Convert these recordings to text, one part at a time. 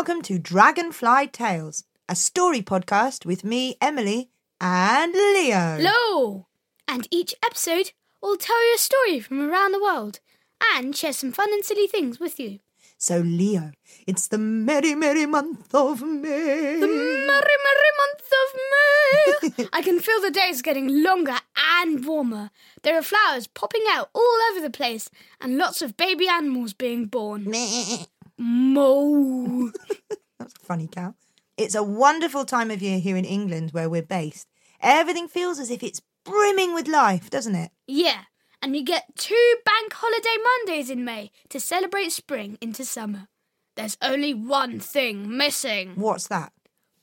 welcome to Dragonfly Tales, a story podcast with me, Emily, and Leo. Hello! And each episode will tell you a story from around the world and share some fun and silly things with you. So, Leo, it's the merry, merry month of May. The merry, merry month of May! I can feel the days getting longer and warmer. There are flowers popping out all over the place and lots of baby animals being born. Meh. Moo! That's a funny cow. It's a wonderful time of year here in England where we're based. Everything feels as if it's brimming with life, doesn't it? Yeah, and you get two bank holiday Mondays in May to celebrate spring into summer. There's only one thing missing What's that?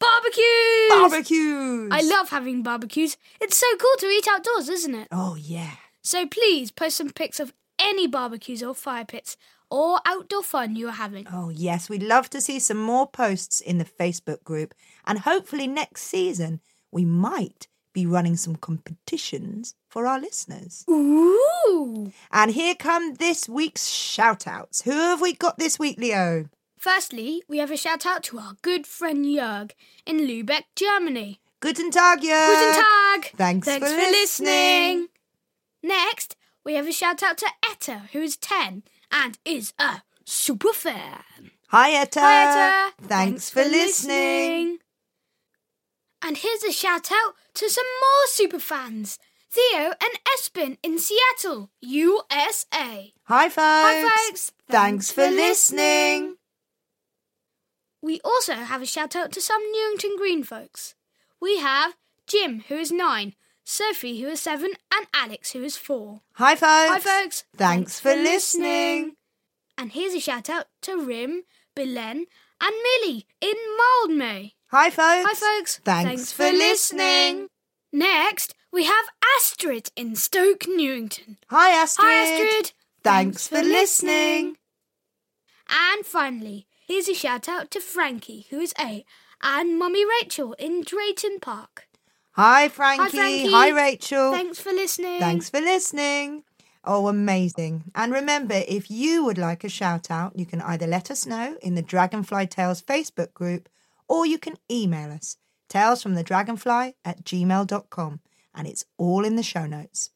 barbecues! Barbecues! I love having barbecues. It's so cool to eat outdoors, isn't it? Oh, yeah. So please post some pics of any barbecues or fire pits or outdoor fun you are having. Oh, yes, we'd love to see some more posts in the Facebook group. And hopefully, next season, we might be running some competitions for our listeners. Ooh! And here come this week's shout outs. Who have we got this week, Leo? Firstly, we have a shout out to our good friend Jörg in Lübeck, Germany. Guten Tag, Jörg. Guten Tag! Thanks, Thanks for, for listening. listening. Next, we have a shout out to Etta, who is 10 and is a super fan. Hi, Etta. Hi, Etta. Thanks, for listening. And here's a shout out to some more super fans Theo and Espen in Seattle, USA. Hi, folks. Hi, folks. Thanks, for listening. We also have a shout out to some Newington Green folks. We have Jim, who is nine, Sophie, who is seven, and Alex, who is four. Hi, folks. Hi, folks. Thanks, for listening. And here's a shout out to Rim, Belen, and Millie in Mildmay. Hi, folks. Hi, folks. Thanks, for listening. Next, we have Astrid in Stoke Newington. Hi, Astrid. Hi, Astrid. Thanks for listening. And finally, here's a shout out to Frankie, who is eight, and Mummy Rachel in Drayton Park. Hi, Frankie. Frankie. Hi, Rachel. Thanks for listening. Thanks for listening. Oh, amazing. And remember, if you would like a shout out, you can either let us know in the Dragonfly Tales Facebook group or you can email us talesfromthedragonfly at gmail.com and it's all in the show notes.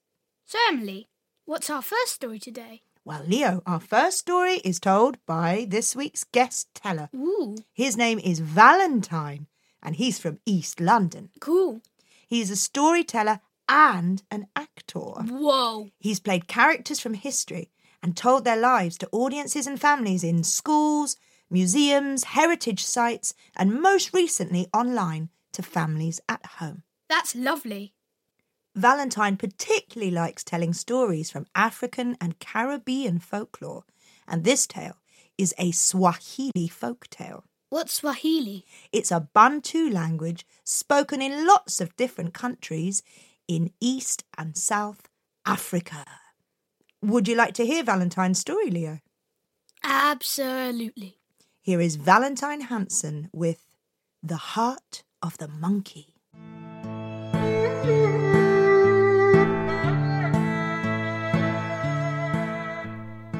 So, Emily, what's our first story today? Well, Leo, our first story is told by this week's guest teller. Ooh, His name is Valentine and he's from East London. cool. He's a storyteller and an actor. Whoa. He's played characters from history and told their lives to audiences and families in schools, museums, heritage sites, and most recently online to families at home. That's lovely. Valentine particularly likes telling stories from African and Caribbean folklore, and this tale is a Swahili folk tale. What's Swahili? It's a Bantu language spoken in lots of different countries in East and South Africa. Would you like to hear Valentine's story, Leo? Absolutely. Here is Valentine Hansen with The Heart of the Monkey.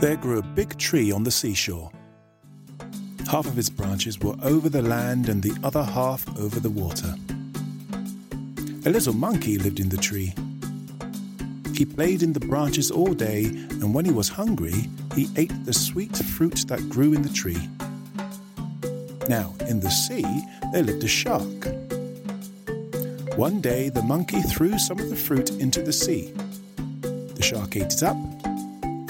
There grew a big tree on the seashore. Half of its branches were over the land and the other half over the water. A little monkey lived in the tree. He played in the branches all day, and when he was hungry, he ate the sweet fruit that grew in the tree. Now, in the sea, there lived a shark. One day, the monkey threw some of the fruit into the sea. The shark ate it up,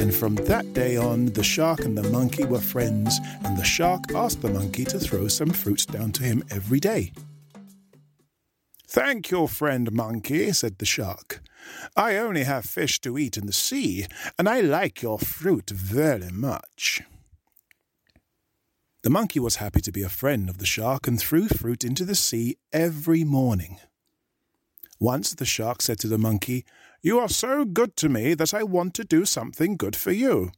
and from that day on, the shark and the monkey were friends, and the shark asked the monkey to throw some fruit down to him every day. Thank you, friend monkey, said the shark. I only have fish to eat in the sea, and I like your fruit very much. The monkey was happy to be a friend of the shark and threw fruit into the sea every morning. Once the shark said to the monkey, You are so good to me that I want to do something good for you.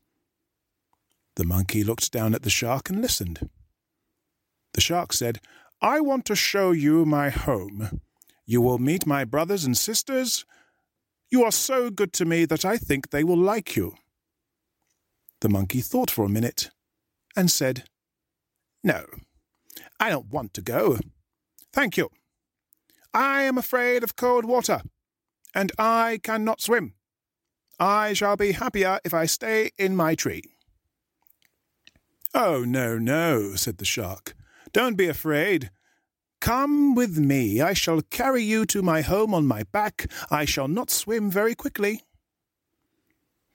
The monkey looked down at the shark and listened. The shark said, I want to show you my home. You will meet my brothers and sisters. You are so good to me that I think they will like you. The monkey thought for a minute and said, No, I don't want to go. Thank you. I am afraid of cold water, and I cannot swim. I shall be happier if I stay in my tree. Oh, no, no, said the shark. Don't be afraid. Come with me. I shall carry you to my home on my back. I shall not swim very quickly.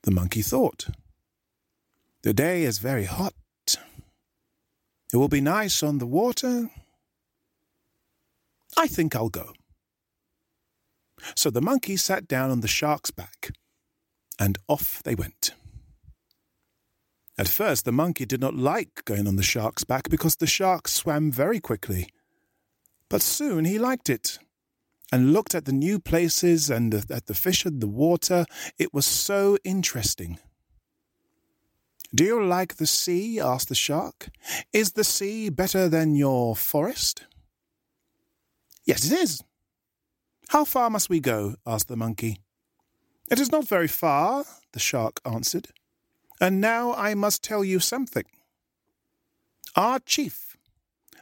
The monkey thought. The day is very hot. It will be nice on the water. I think I'll go. So the monkey sat down on the shark's back, and off they went. At first, the monkey did not like going on the shark's back because the shark swam very quickly. But soon he liked it and looked at the new places and at the fish in the water. It was so interesting. Do you like the sea? asked the shark. Is the sea better than your forest? Yes, it is. How far must we go? asked the monkey. It is not very far, the shark answered. And now I must tell you something. Our chief,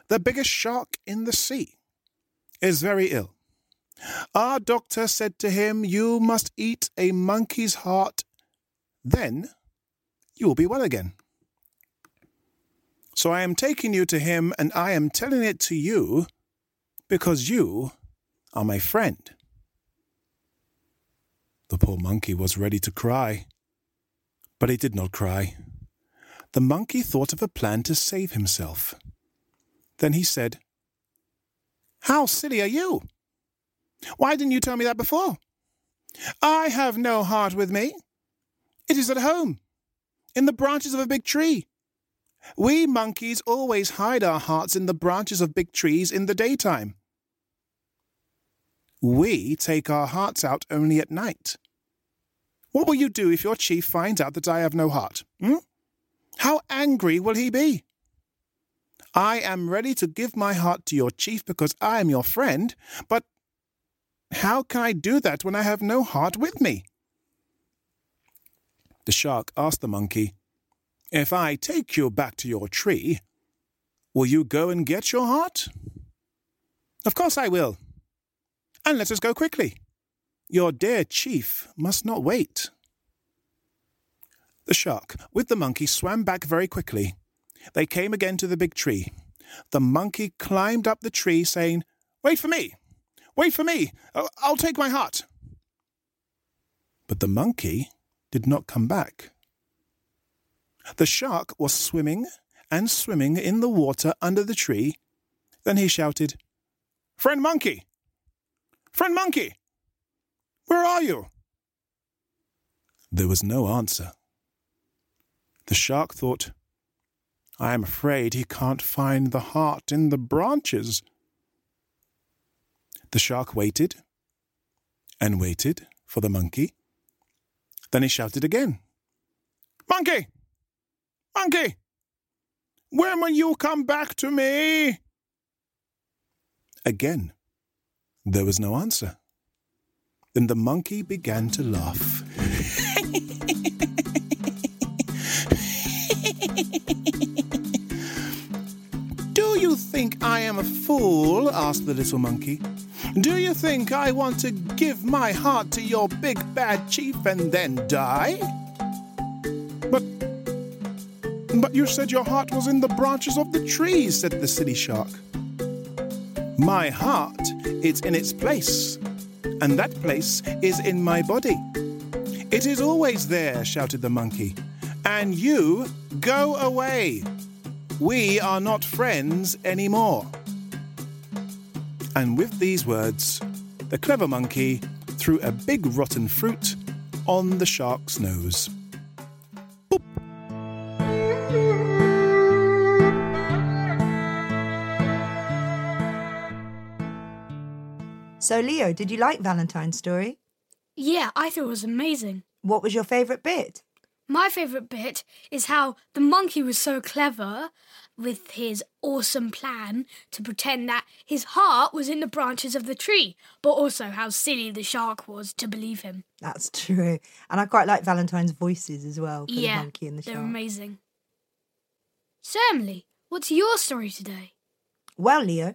the biggest shark in the sea, is very ill. Our doctor said to him, You must eat a monkey's heart, then you will be well again. So I am taking you to him, and I am telling it to you because you are my friend. The poor monkey was ready to cry, but he did not cry. The monkey thought of a plan to save himself. Then he said, How silly are you? Why didn't you tell me that before? I have no heart with me. It is at home, in the branches of a big tree. We monkeys always hide our hearts in the branches of big trees in the daytime. We take our hearts out only at night. What will you do if your chief finds out that I have no heart? Hmm? How angry will he be? I am ready to give my heart to your chief because I am your friend, but how can I do that when I have no heart with me? The shark asked the monkey, If I take you back to your tree, will you go and get your heart? Of course I will. And let us go quickly. Your dear chief must not wait. The shark, with the monkey, swam back very quickly. They came again to the big tree. The monkey climbed up the tree, saying, Wait for me! Wait for me! Oh, I'll take my heart! But the monkey did not come back. The shark was swimming and swimming in the water under the tree. Then he shouted, Friend monkey! Friend monkey! Where are you? There was no answer. The shark thought, I am afraid he can't find the heart in the branches. The shark waited and waited for the monkey. Then he shouted again, Monkey! Monkey! When will you come back to me? Again, there was no answer. Then the monkey began to laugh. Do you think I am a fool? asked the little monkey. Do you think I want to give my heart to your big bad chief and then die? But. But you said your heart was in the branches of the trees, said the silly shark. My heart is in its place, and that place is in my body. It is always there, shouted the monkey. And you go away. We are not friends anymore. And with these words, the clever monkey threw a big rotten fruit on the shark's nose. So, Leo, did you like Valentine's story? Yeah, I thought it was amazing. What was your favourite bit? My favourite bit is how the monkey was so clever with his awesome plan to pretend that his heart was in the branches of the tree, but also how silly the shark was to believe him. That's true. And I quite like Valentine's voices as well for yeah, the monkey and the they're shark. amazing. So, Emily, what's your story today? Well, Leo,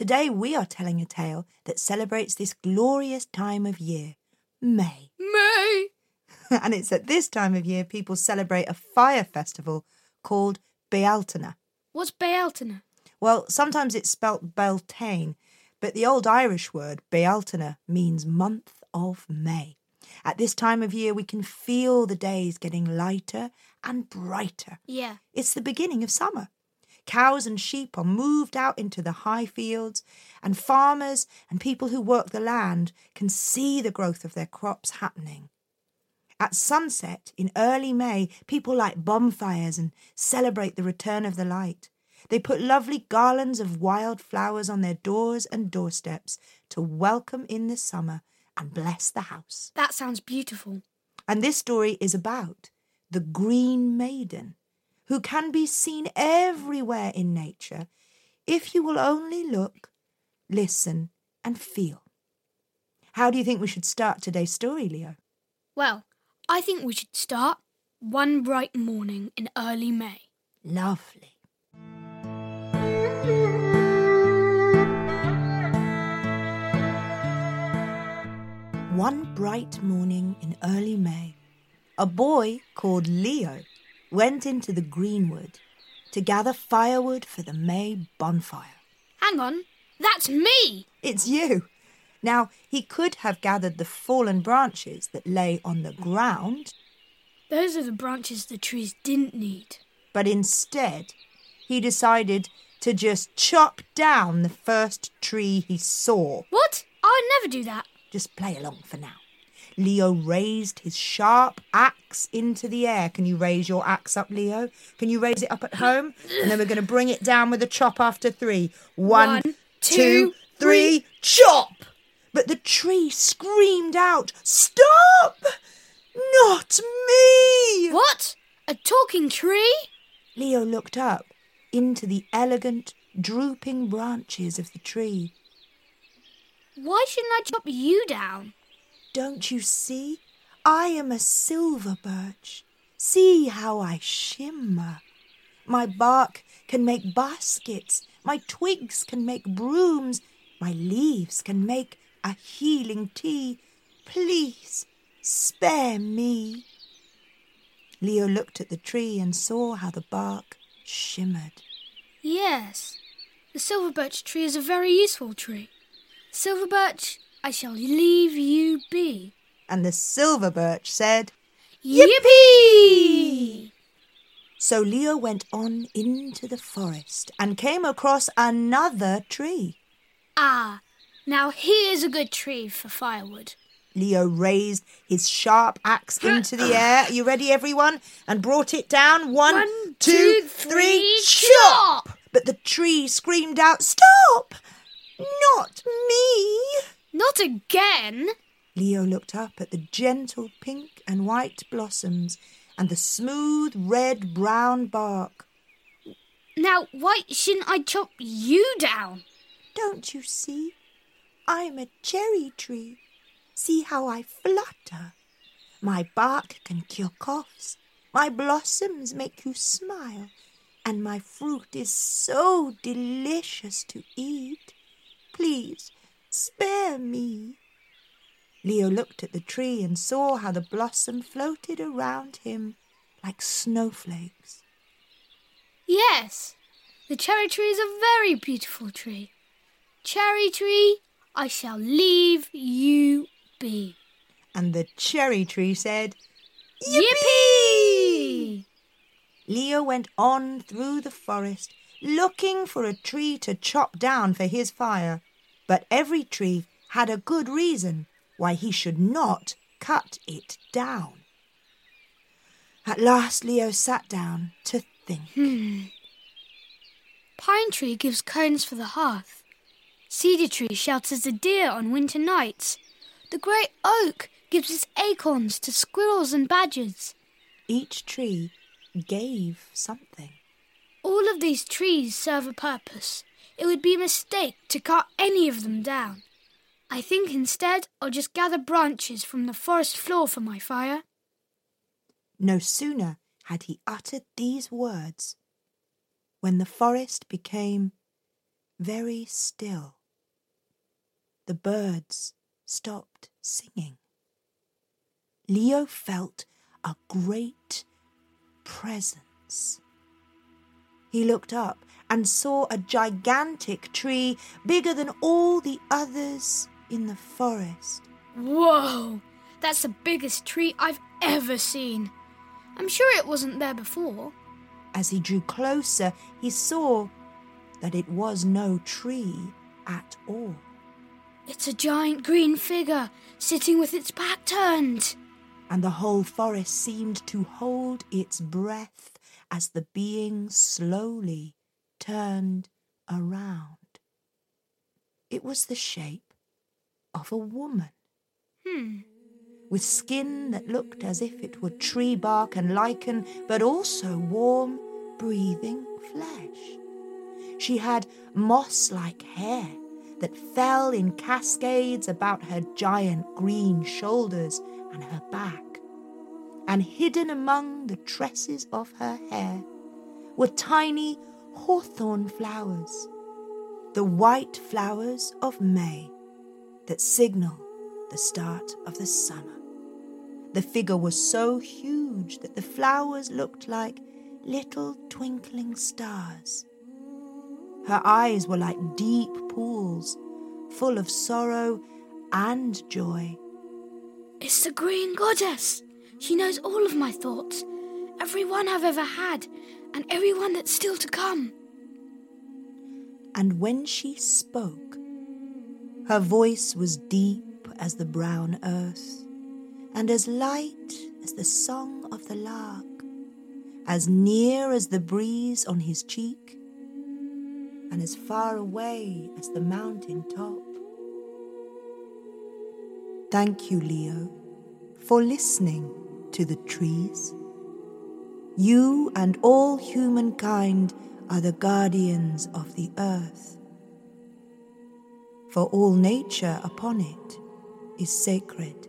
today we are telling a tale that celebrates this glorious time of year, May. May. and it's at this time of year people celebrate a fire festival called Bealtaine. What's Bealtaine? Well, sometimes it's spelt Beltane, but the old Irish word Bealtaine means month of May. At this time of year, we can feel the days getting lighter and brighter. Yeah. It's the beginning of summer. Cows and sheep are moved out into the high fields, and farmers and people who work the land can see the growth of their crops happening. At sunset in early May, people light bonfires and celebrate the return of the light. They put lovely garlands of wild flowers on their doors and doorsteps to welcome in the summer and bless the house. That sounds beautiful. And this story is about the Green Maiden, who can be seen everywhere in nature if you will only look, listen, and feel. How do you think we should start today's story, Leo? Well, I think we should start one bright morning in early May. Lovely. One bright morning in early May, a boy called Leo went into the greenwood to gather firewood for the May bonfire. Hang on, that's me! It's you. Now, he could have gathered the fallen branches that lay on the ground, Those are the branches the trees didn't need. but instead, he decided to just chop down the first tree he saw. What? I would never do that. Just play along for now. Leo raised his sharp axe into the air. Can you raise your axe up, Leo? Can you raise it up at home? And then we're going to bring it down with a chop after three. One, One, two, two, three, chop! But the tree screamed out, Stop! Not me! What? A talking tree? Leo looked up into the elegant, drooping branches of the tree. Why shouldn't I chop you down? Don't you see? I am a silver birch. See how I shimmer. My bark can make baskets, my twigs can make brooms, my leaves can make a healing tea. Please spare me. Leo looked at the tree and saw how the bark shimmered. Yes. The silver birch tree is a very useful tree. Silver birch, I shall leave you be. And the silver birch said, Yippee! So Leo went on into the forest and came across another tree. Ah, now here's a good tree for firewood. Leo raised his sharp axe into the air. Are you ready, everyone? And brought it down. One, One, two, two, three, three, chop! chop! But the tree screamed out, Stop! Not me! Not again! Leo looked up at the gentle pink and white blossoms and the smooth red brown bark. Now, why shouldn't I chop you down? Don't you see? I'm a cherry tree. See how I flutter. My bark can cure coughs. My blossoms make you smile. And my fruit is so delicious to eat. Please spare me. Leo looked at the tree and saw how the blossom floated around him like snowflakes. Yes, the cherry tree is a very beautiful tree. Cherry tree, I shall leave you be. And the cherry tree said, Yippee! Leo went on through the forest looking for a tree to chop down for his fire. But every tree had a good reason why he should not cut it down. At last, Leo sat down to think. Hmm. Pine tree gives cones for the hearth. Cedar tree shelters the deer on winter nights. The great oak gives its acorns to squirrels and badgers. Each tree gave something. All of these trees serve a purpose. It would be a mistake to cut any of them down. I think instead I'll just gather branches from the forest floor for my fire. No sooner had he uttered these words when the forest became very still. The birds stopped singing. Leo felt a great presence. He looked up and saw a gigantic tree bigger than all the others in the forest. Whoa! That's the biggest tree I've ever seen. I'm sure it wasn't there before. As he drew closer, he saw that it was no tree at all. It's a giant green figure sitting with its back turned. And the whole forest seemed to hold its breath as the being slowly turned around. It was the shape of a woman. Hmm. With skin that looked as if it were tree bark and lichen, but also warm, breathing flesh. She had moss like hair that fell in cascades about her giant green shoulders and her back. And hidden among the tresses of her hair were tiny hawthorn flowers, the white flowers of May that signal the start of the summer. The figure was so huge that the flowers looked like little twinkling stars. Her eyes were like deep pools, full of sorrow and joy. It's the Green Goddess. She knows all of my thoughts, every one I've ever had, and every one that's still to come. And when she spoke, her voice was deep as the brown earth, and as light as the song of the lark, as near as the breeze on his cheek, and as far away as the mountain top. Thank you, Leo, for listening to the trees. You and all humankind are the guardians of the earth, for all nature upon it is sacred.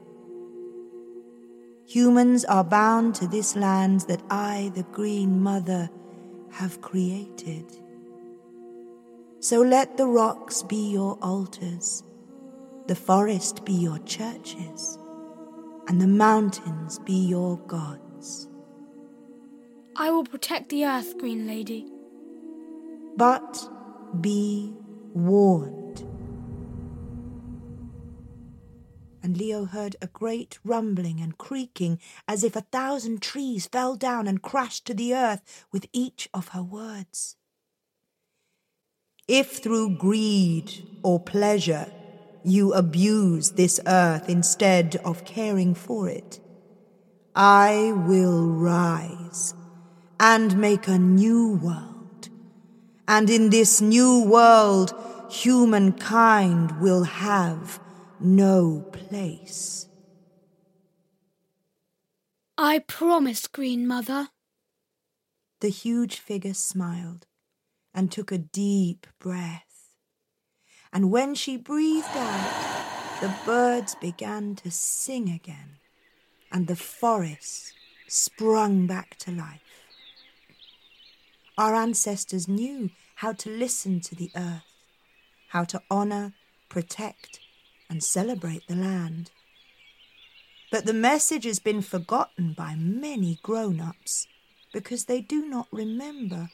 Humans are bound to this land that I, the Green Mother, have created. So let the rocks be your altars, the forest be your churches, and the mountains be your gods. I will protect the earth, Green Lady. But be warned. And Leo heard a great rumbling and creaking as if a thousand trees fell down and crashed to the earth with each of her words. If through greed or pleasure you abuse this earth instead of caring for it, I will rise and make a new world. And in this new world, humankind will have no place. I promise, Green Mother. The huge figure smiled and took a deep breath. And when she breathed out, the birds began to sing again, and the forest sprung back to life. Our ancestors knew how to listen to the earth, how to honour, protect, and celebrate the land. But the message has been forgotten by many grown ups because they do not remember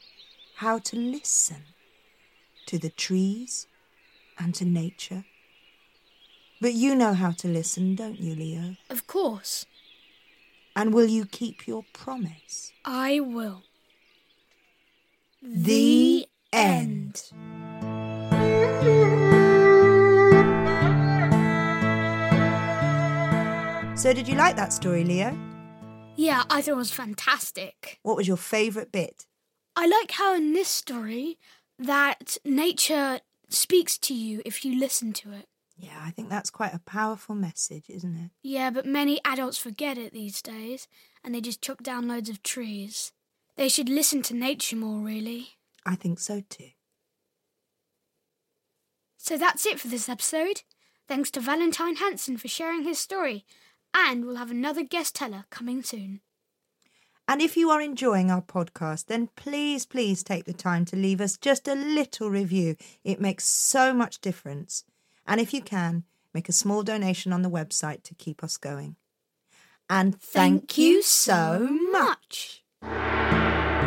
how to listen to the trees and to nature. But you know how to listen, don't you, Leo? Of course. And will you keep your promise? I will. The end. So, did you like that story, Leo? Yeah, I thought it was fantastic. What was your favourite bit? I like how in this story that nature speaks to you if you listen to it. Yeah, I think that's quite a powerful message, isn't it? Yeah, but many adults forget it these days and they just chop down loads of trees. They should listen to nature more, really. I think so too. So that's it for this episode. Thanks to Valentine Hansen for sharing his story, and we'll have another guest teller coming soon. And if you are enjoying our podcast, then please, please take the time to leave us just a little review. It makes so much difference. And if you can, make a small donation on the website to keep us going. And thank, you so much.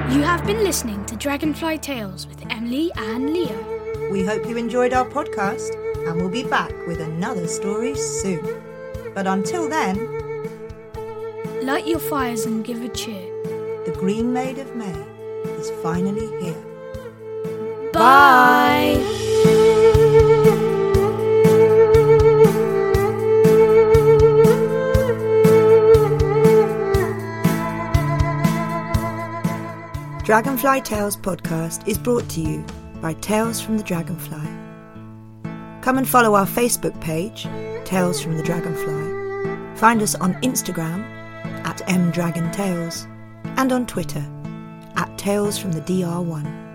You have been listening to Dragonfly Tales with Emily and Leo. We hope you enjoyed our podcast and we'll be back with another story soon. But until then, Light your fires and give a cheer. the Green Maid of May is finally here. Bye. Dragonfly Tales podcast is brought to you by Tales from the Dragonfly. Come and follow our Facebook page, Tales from the Dragonfly. Find us on Instagram at mdragontales and on Twitter at Tales from the DR1.